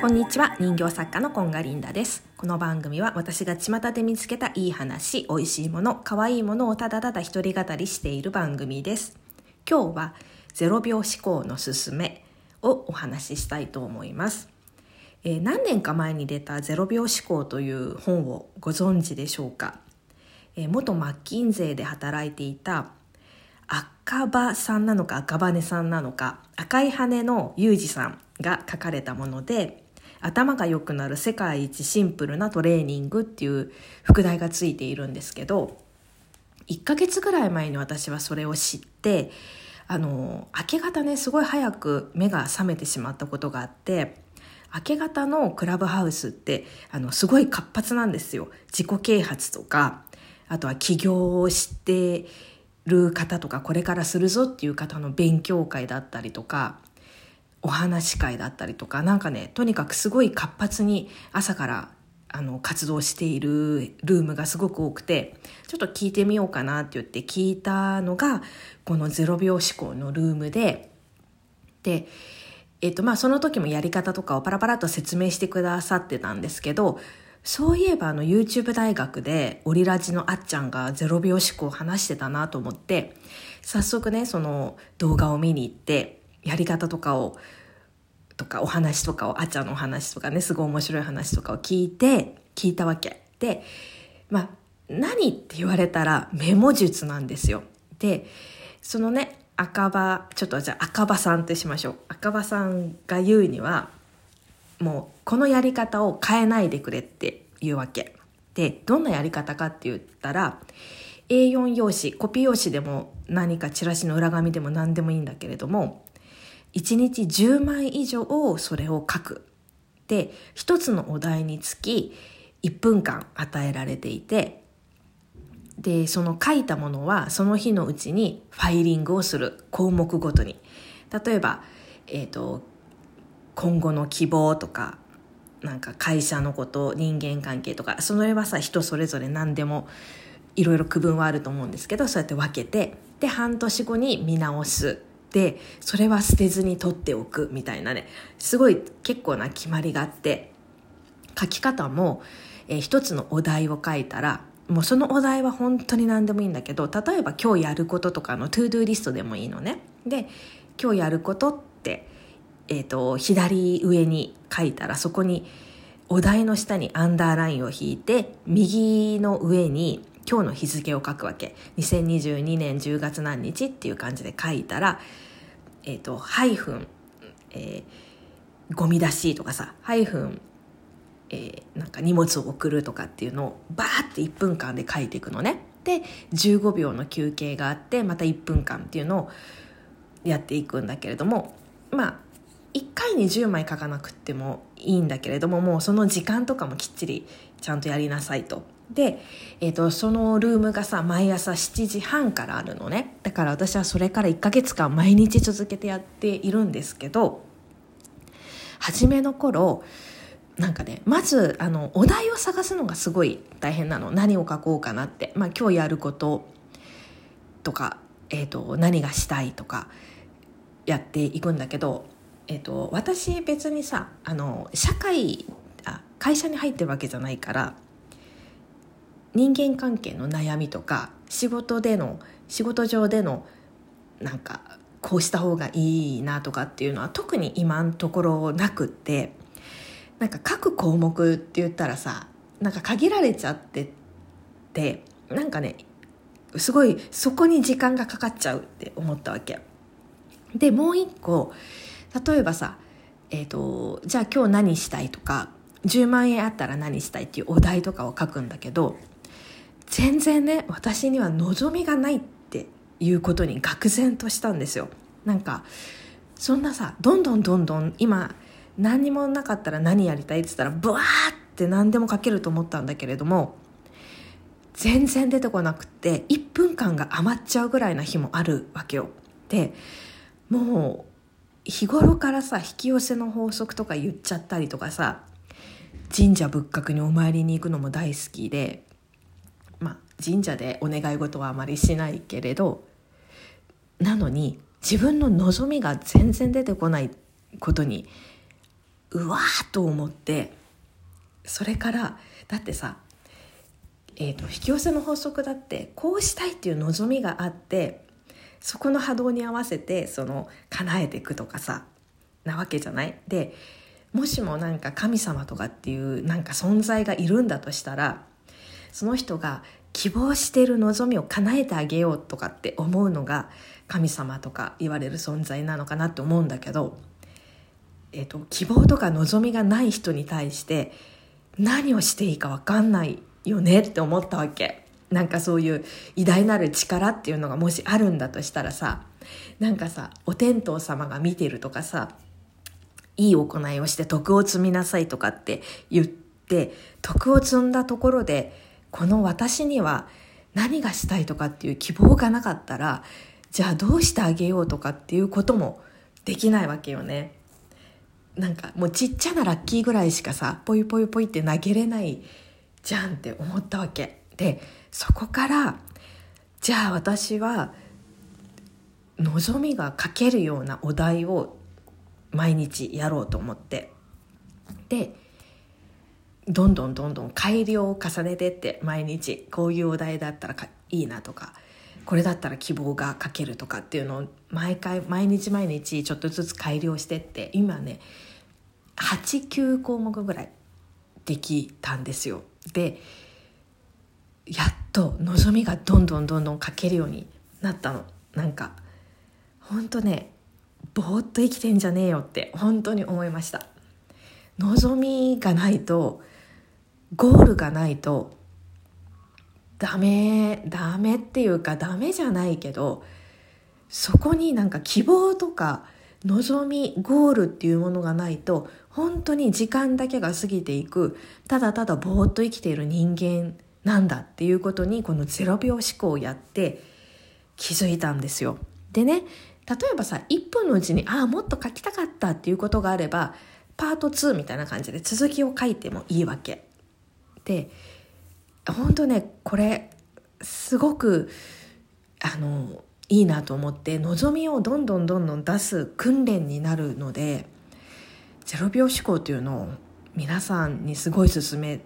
こんにちは。人形作家のコンガリンダです。この番組は私が巷で見つけたいい話美味しいもの可愛いものをただただ一人語りしている番組です。今日は0秒思考のすすめをお話ししたいと思います。え、何年か前に出た「0秒思考」という本をご存知でしょうか、え、元マッキンゼーで働いていた赤羽さんなのか赤羽さんなのか赤い羽のユージさんが書かれたもので頭が良くなる世界一シンプルなトレーニングっていう副題がついているんですけど1ヶ月ぐらい前に私はそれを知ってあの明け方ねすごい早く目が覚めてしまったことがあって明け方のクラブハウスってあのすごい活発なんですよ。自己啓発とかあとは起業をしてる方とかこれからするぞっていう方の勉強会だったりとかお話し会だったりとかなんかねとにかくすごい活発に朝からあの活動しているルームがすごく多くてちょっと聞いてみようかなって言って聞いたのがこの0秒思考のルームでで、えっとまあ、その時もやり方とかをパラパラと説明してくださってたんですけどそういえばあの YouTube 大学でオリラジのあっちゃんが0秒思考を話してたなと思って早速ねその動画を見に行ってやり方とかをとかお話とかをあっちゃんのお話とかねすごい面白い話とかを聞いて聞いたわけ。でまあ何って言われたらメモ術なんですよ。でそのね赤羽ちょっとじゃあ赤羽さんってしましょう。赤羽さんが言うにはもうこのやり方を変えないでくれっていうわけ。でどんなやり方かって言ったら A4 用紙コピー用紙でも何かチラシの裏紙でも何でもいいんだけれども1日10枚以上をそれを書く。で1つのお題につき1分間与えられていてでその書いたものはその日のうちにファイリングをする。項目ごとに。例えば、えーと今後の希望とかなんか会社のこと人間関係とかそれはさ人それぞれ何でもいろいろ区分はあると思うんですけどそうやって分けてで半年後に見直す。でそれは捨てずに取っておくみたいなね。すごい結構な決まりがあって書き方も、えー、一つのお題を書いたらもうそのお題は本当に何でもいいんだけど例えば今日やることとかの To Do リストでもいいのね。で今日やることってえーと、左上に書いたらそこにお題の下にアンダーラインを引いて右の上に今日の日付を書くわけ。2022年10月何日っていう感じで書いたら、えーと、ハイフン、えー、ゴミ出しとかさハイフン、えー、なんか荷物を送るとかっていうのをバーって1分間で書いていくのね。で15秒の休憩があってまた1分間っていうのをやっていくんだけれどもまあ1回に10枚書かなくってもいいんだけれどももうその時間とかもきっちりちゃんとやりなさいと。で、えーと、そのルームがさ毎朝7時半からあるのね。だから私はそれから1ヶ月間毎日続けてやっているんですけど初めの頃なんかねまずあのお題を探すのがすごい大変なの。何を書こうかなって、まあ、今日やることとか、えーと何がしたいとかやっていくんだけどえっと、私別にさあの社会あ会社に入ってるわけじゃないから人間関係の悩みとか仕事での仕事上でのなんかこうした方がいいなとかっていうのは特に今のところなくってなんか各項目って言ったらさなんか限られちゃっててなんかねすごいそこに時間がかかっちゃうって思ったわけ。でもう一個例えばさ、えーと、じゃあ今日何したいとか10万円あったら何したいっていうお題とかを書くんだけど全然ね私には望みがないっていうことに愕然としたんですよ。なんかそんなさどんどんどんどん今何にもなかったら何やりたいって言ったらブワーって何でも書けると思ったんだけれども全然出てこなくって1分間が余っちゃうぐらいな日もあるわけよ。でもう日頃からさ引き寄せの法則とか言っちゃったりとかさ神社仏閣にお参りに行くのも大好きでまあ神社でお願い事はあまりしないけれどなのに自分の望みが全然出てこないことにうわーと思ってそれからだってさ、えーと、引き寄せの法則だってこうしたいっていう望みがあってそこの波動に合わせてその叶えていくとかさなわけじゃない？でもしもなんか神様とかっていうなんか存在がいるんだとしたらその人が希望してる望みを叶えてあげようとかって思うのが神様とか言われる存在なのかなって思うんだけど、えーと、希望とか望みがない人に対して何をしていいか分かんないよねって思ったわけ。なんかそういう偉大なる力っていうのがもしあるんだとしたらさなんかさお天道様が見てるとかさいい行いをして徳を積みなさいとかって言って徳を積んだところでこの私には何がしたいとかっていう希望がなかったらじゃあどうしてあげようとかっていうこともできないわけよね。なんかもうちっちゃなラッキーぐらいしかさポイポイポイって投げれないじゃんって思ったわけ。でそこからじゃあ私は望みが書けるようなお題を毎日やろうと思ってでどんどんどんどん改良を重ねてって毎日こういうお題だったらいいなとかこれだったら希望が書けるとかっていうのを毎回毎日毎日ちょっとずつ改良してって今ね89項目ぐらいできたんですよ。でやっと望みがどんどんどんどん書けるようになったの。なんかほんとねぼーっと生きてんじゃねえよって本当に思いました。望みがないとゴールがないとダメダメっていうかダメじゃないけどそこになんか希望とか望みゴールっていうものがないと本当に時間だけが過ぎていくただただぼーっと生きている人間なんだっていうことにこの0秒思考をやって気づいたんですよ。でね例えばさ1分のうちにああもっと書きたかったっていうことがあればパート2みたいな感じで続きを書いてもいいわけ。で本当ねこれすごくあのいいなと思って望みをどんどんどんどん出す訓練になるので0秒思考というのを皆さんにすごい勧め、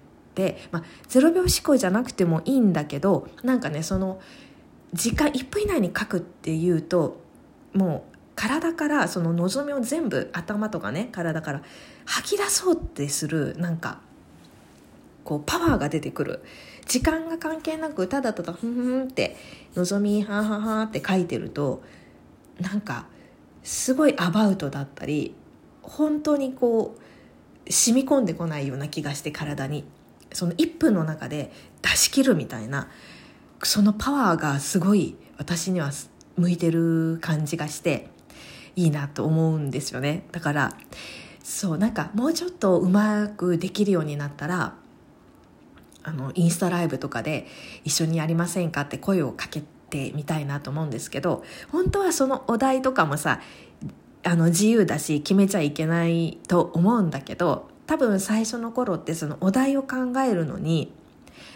まあ、0秒思考じゃなくてもいいんだけどなんかねその時間1分以内に書くっていうともう体からその望みを全部頭とかね体から吐き出そうってするなんかこうパワーが出てくる。時間が関係なくただただふんふんって「のぞみはんはんはん」って書いてるとなんかすごいアバウトだったり本当にこう染み込んでこないような気がして体に。その1分の中で出し切るみたいなそのパワーがすごい私には向いてる感じがしていいなと思うんですよね。だからそうなんかもうちょっとうまくできるようになったらあのインスタライブとかで一緒にやりませんかって声をかけてみたいなと思うんですけど本当はそのお題とかもさあの自由だし決めちゃいけないと思うんだけど多分最初の頃ってそのお題を考えるのに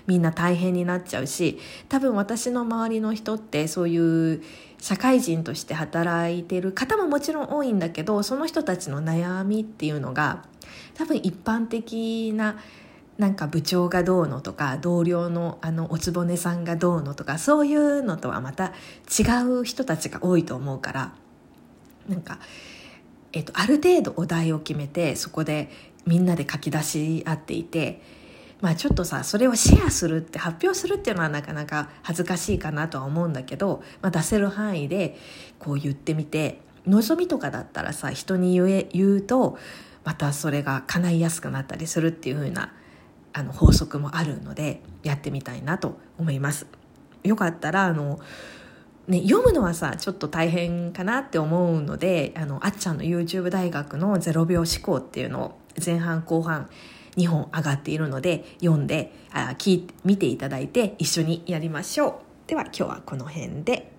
みんな大変になっちゃうし多分私の周りの人ってそういう社会人として働いてる方ももちろん多いんだけどその人たちの悩みっていうのが多分一般的ななんか部長がどうのとか同僚のあのおつぼねさんがどうのとかそういうのとはまた違う人たちが多いと思うからなんか、えっと、ある程度お題を決めてそこでみんなで書き出し合っていてまあちょっとさそれをシェアするって発表するっていうのはなかなか恥ずかしいかなとは思うんだけど、まあ、出せる範囲でこう言ってみて望みとかだったらさ人に言え言うとまたそれが叶いやすくなったりするっていう風なあの法則もあるのでやってみたいなと思います。よかったらあのね、読むのはさちょっと大変かなって思うのであのあっちゃんの YouTube 大学の0秒思考っていうのを前半後半2本上がっているので読んであ聞い見ていただいて一緒にやりましょう。では今日はこの辺で。